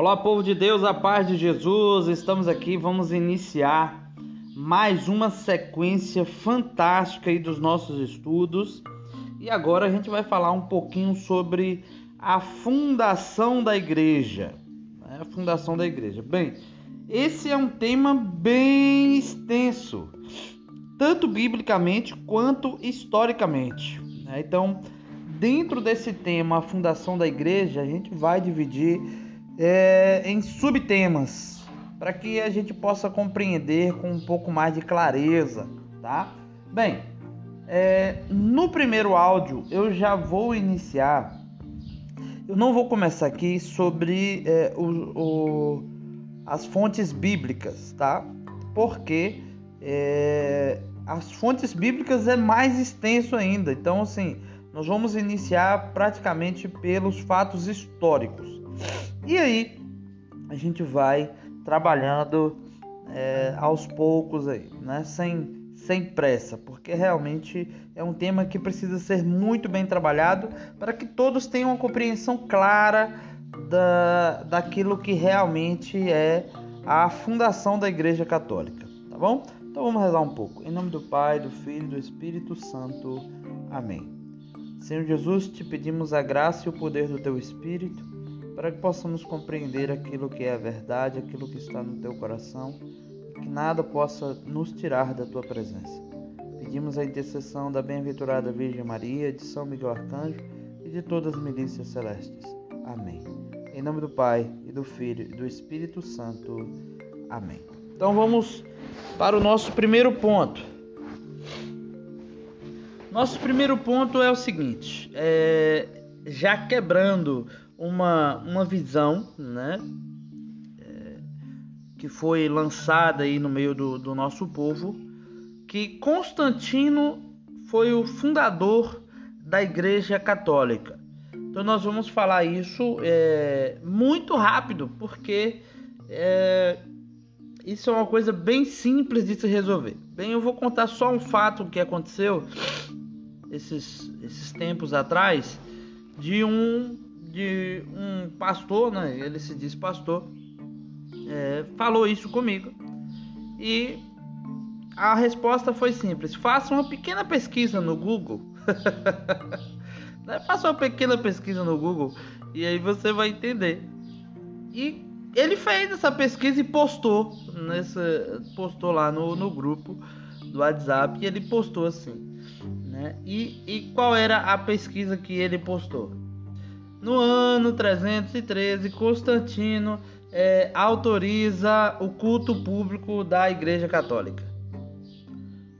Olá, povo de Deus, a paz de Jesus. Estamos aqui, vamos iniciar mais uma sequência fantástica aí dos nossos estudos. E agora a gente vai falar um pouquinho sobre a fundação da igreja. Né? A fundação da igreja. Bem, esse é um tema bem extenso, tanto biblicamente quanto historicamente. Né? Então, dentro desse tema, a fundação da igreja, a gente vai dividir é, em subtemas para que a gente possa compreender com um pouco mais de clareza, tá? Bem, é, no primeiro áudio eu já vou iniciar. Eu não vou começar aqui sobre é, o, o, as fontes bíblicas, tá? Porque é, as fontes bíblicas é mais extenso ainda. Então, assim, nós vamos iniciar praticamente pelos fatos históricos. E aí a gente vai trabalhando é, aos poucos aí, né? Sem, sem pressa, porque realmente é um tema que precisa ser muito bem trabalhado para que todos tenham uma compreensão clara da, daquilo que realmente é a fundação da Igreja Católica, tá bom? Então vamos rezar um pouco. Em nome do Pai, do Filho e do Espírito Santo. Amém. Senhor Jesus, te pedimos a graça e o poder do teu Espírito para que possamos compreender aquilo que é a verdade, aquilo que está no teu coração, e que nada possa nos tirar da tua presença. Pedimos a intercessão da bem-aventurada Virgem Maria, de São Miguel Arcanjo e de todas as milícias celestes. Amém. Em nome do Pai, e do Filho e do Espírito Santo. Amém. Então vamos para o nosso primeiro ponto. Nosso primeiro ponto é o seguinte: é, já quebrando uma, uma visão, né? É, que foi lançada aí no meio do, do nosso povo, que Constantino foi o fundador da Igreja Católica. Então nós vamos falar isso é, muito rápido, porque é, isso é uma coisa bem simples de se resolver. Bem, eu vou contar só um fato que aconteceu esses, esses tempos atrás de um de um pastor, né? Ele se diz pastor, é, falou isso comigo e a resposta foi simples: faça uma pequena pesquisa no Google. Né, faça uma pequena pesquisa no Google e aí você vai entender. E ele fez essa pesquisa e postou nessa, postou lá no, no grupo do WhatsApp e ele postou assim, né? E, e qual era a pesquisa que ele postou? No ano 313, Constantino é, autoriza o culto público da Igreja Católica.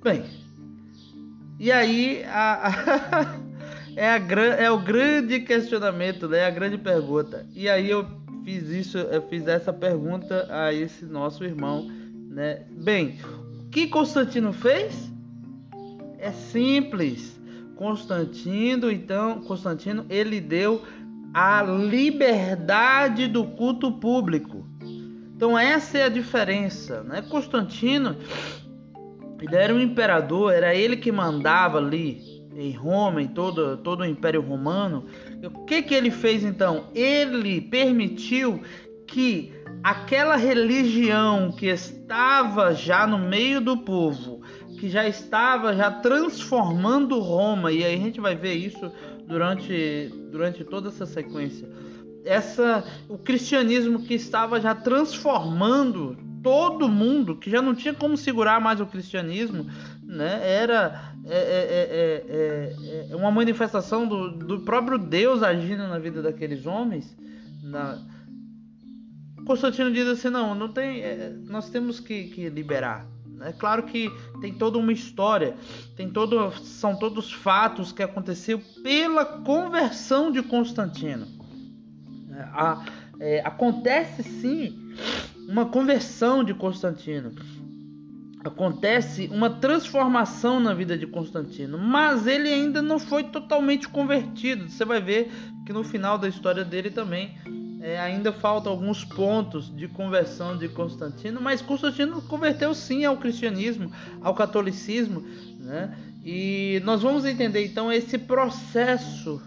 Bem, e aí a, a, é, a, é o grande questionamento, né? A grande pergunta. E aí eu fiz isso, eu fiz essa pergunta a esse nosso irmão, né? Bem, o que Constantino fez? É simples. Constantino, então, Constantino, ele deu a liberdade do culto público. Então essa é a diferença, né? Constantino, ele era um imperador, era ele que mandava ali em Roma, em todo, todo o Império Romano. O que que ele fez então? Ele permitiu que aquela religião que estava já no meio do povo, que já estava já transformando Roma, e aí a gente vai ver isso durante, durante toda essa sequência. Essa, o cristianismo que estava já transformando todo mundo, que já não tinha como segurar mais o cristianismo, né? era é, é, é, é uma manifestação do, do próprio Deus agindo na vida daqueles homens. Na... Constantino diz assim: não, não tem, nós temos que, que liberar é claro que tem toda uma história, tem todo, são todos fatos que aconteceu pela conversão de Constantino. É, a, é, acontece sim uma conversão de Constantino. Acontece uma transformação na vida de Constantino, mas ele ainda não foi totalmente convertido. Você vai ver que no final da história dele também é, ainda faltam alguns pontos de conversão de Constantino, mas Constantino converteu sim ao cristianismo, ao catolicismo, né? E nós vamos entender então esse processo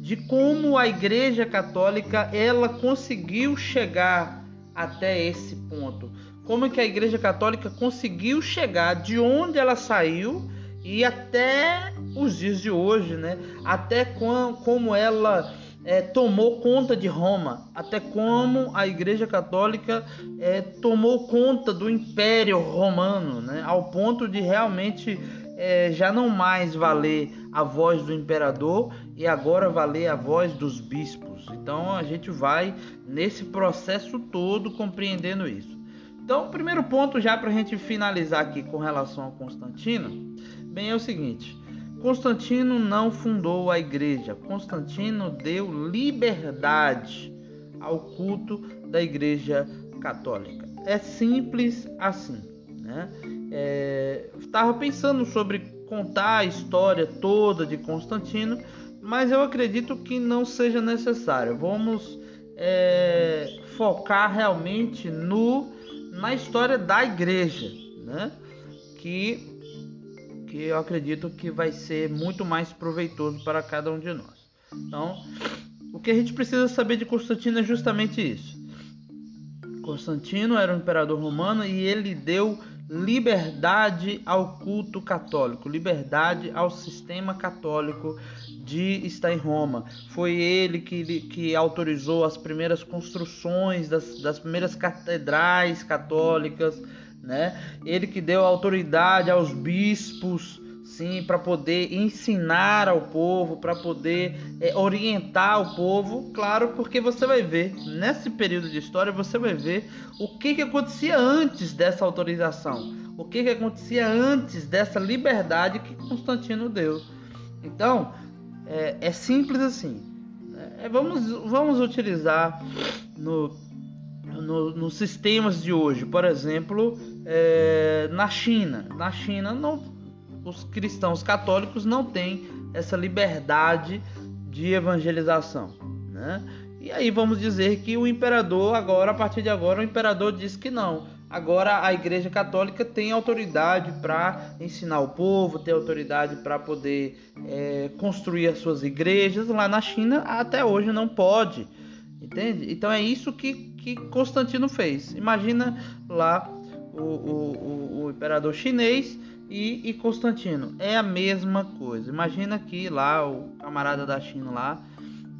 de como a Igreja Católica ela conseguiu chegar até esse ponto. Como é que a Igreja Católica conseguiu chegar de onde ela saiu e até os dias de hoje, né? Até como ela é, tomou conta de Roma, até como a Igreja Católica é, tomou conta do Império Romano, né? Ao ponto de realmente é, já não mais valer a voz do imperador e agora valer a voz dos bispos. Então a gente vai nesse processo todo compreendendo isso. Então, o primeiro ponto, já para a gente finalizar aqui com relação a Constantino, bem é o seguinte: Constantino não fundou a igreja, Constantino deu liberdade ao culto da igreja católica. É simples assim. Né? É, estava pensando sobre contar a história toda de Constantino, mas eu acredito que não seja necessário. Vamos é, focar realmente no na história da igreja, né? Que que eu acredito que vai ser muito mais proveitoso para cada um de nós. Então, o que a gente precisa saber de Constantino é justamente isso. Constantino era um imperador romano e ele deu liberdade ao culto católico, liberdade ao sistema católico de estar em Roma. Foi ele que, que autorizou as primeiras construções das, das primeiras catedrais católicas né? Ele que deu autoridade aos bispos, sim, para poder ensinar ao povo, para poder é, orientar o povo, claro, porque você vai ver nesse período de história você vai ver o que que acontecia antes dessa autorização, o que que acontecia antes dessa liberdade que Constantino deu. Então é, é simples assim. É, vamos vamos utilizar no no, nos sistemas de hoje, por exemplo, é, na China. Na China, não, os cristãos católicos não têm essa liberdade de evangelização. Né? E aí vamos dizer que o imperador, agora, a partir de agora, o imperador diz que não. Agora a Igreja Católica tem autoridade para ensinar o povo, tem autoridade para poder é, construir as suas igrejas. Lá na China, até hoje, não pode. Entende? Então é isso que, que Constantino fez. Imagina lá o, o, o, o imperador chinês e, e, Constantino. É a mesma coisa. Imagina que lá o camarada da China lá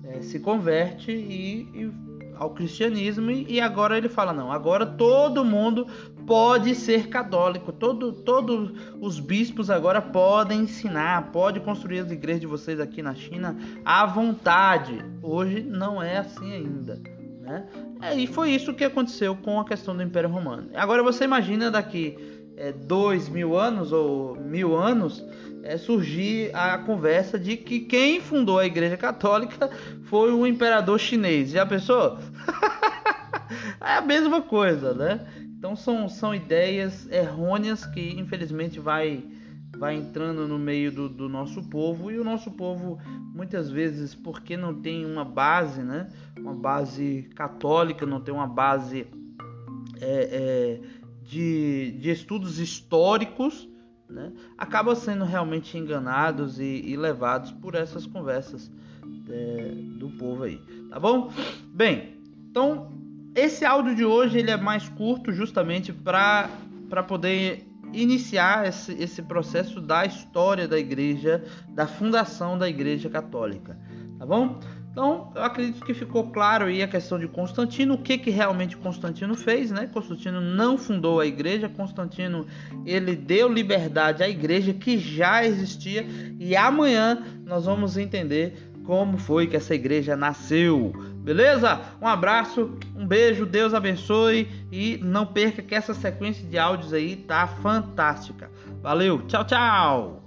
é, se converte e, e ao cristianismo e agora ele fala não, agora todo mundo pode ser católico, todo, todos os bispos agora podem ensinar, pode construir as igrejas de vocês aqui na China à vontade. Hoje não é assim ainda. Né? É, e foi isso que aconteceu com a questão do Império Romano. Agora você imagina daqui é, dois mil anos ou mil anos é, surgir a conversa de que quem fundou a Igreja Católica foi o imperador chinês. Já pensou? é a mesma coisa, né? Então são, são ideias errôneas que infelizmente vai, vai entrando no meio do, do nosso povo e o nosso povo muitas vezes porque não tem uma base, né? Uma base católica, não tem uma base é, é, de, de estudos históricos, né, acaba sendo realmente enganados e, e levados por essas conversas é, do povo aí, tá bom? Bem, então esse áudio de hoje ele é mais curto justamente para para poder iniciar esse, esse processo da história da igreja, da fundação da igreja católica, tá bom? Então, eu acredito que ficou claro aí a questão de Constantino, o que, que realmente Constantino fez, né? Constantino não fundou a igreja, Constantino ele deu liberdade à igreja que já existia e amanhã nós vamos entender como foi que essa igreja nasceu. Beleza? Um abraço, um beijo, Deus abençoe e não perca que essa sequência de áudios aí tá fantástica. Valeu, tchau, tchau.